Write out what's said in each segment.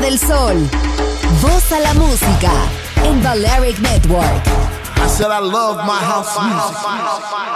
Del sol. Voz a la música en Balearic Network. I said I love my house music.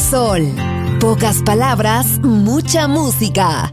Sol. Pocas palabras, mucha música.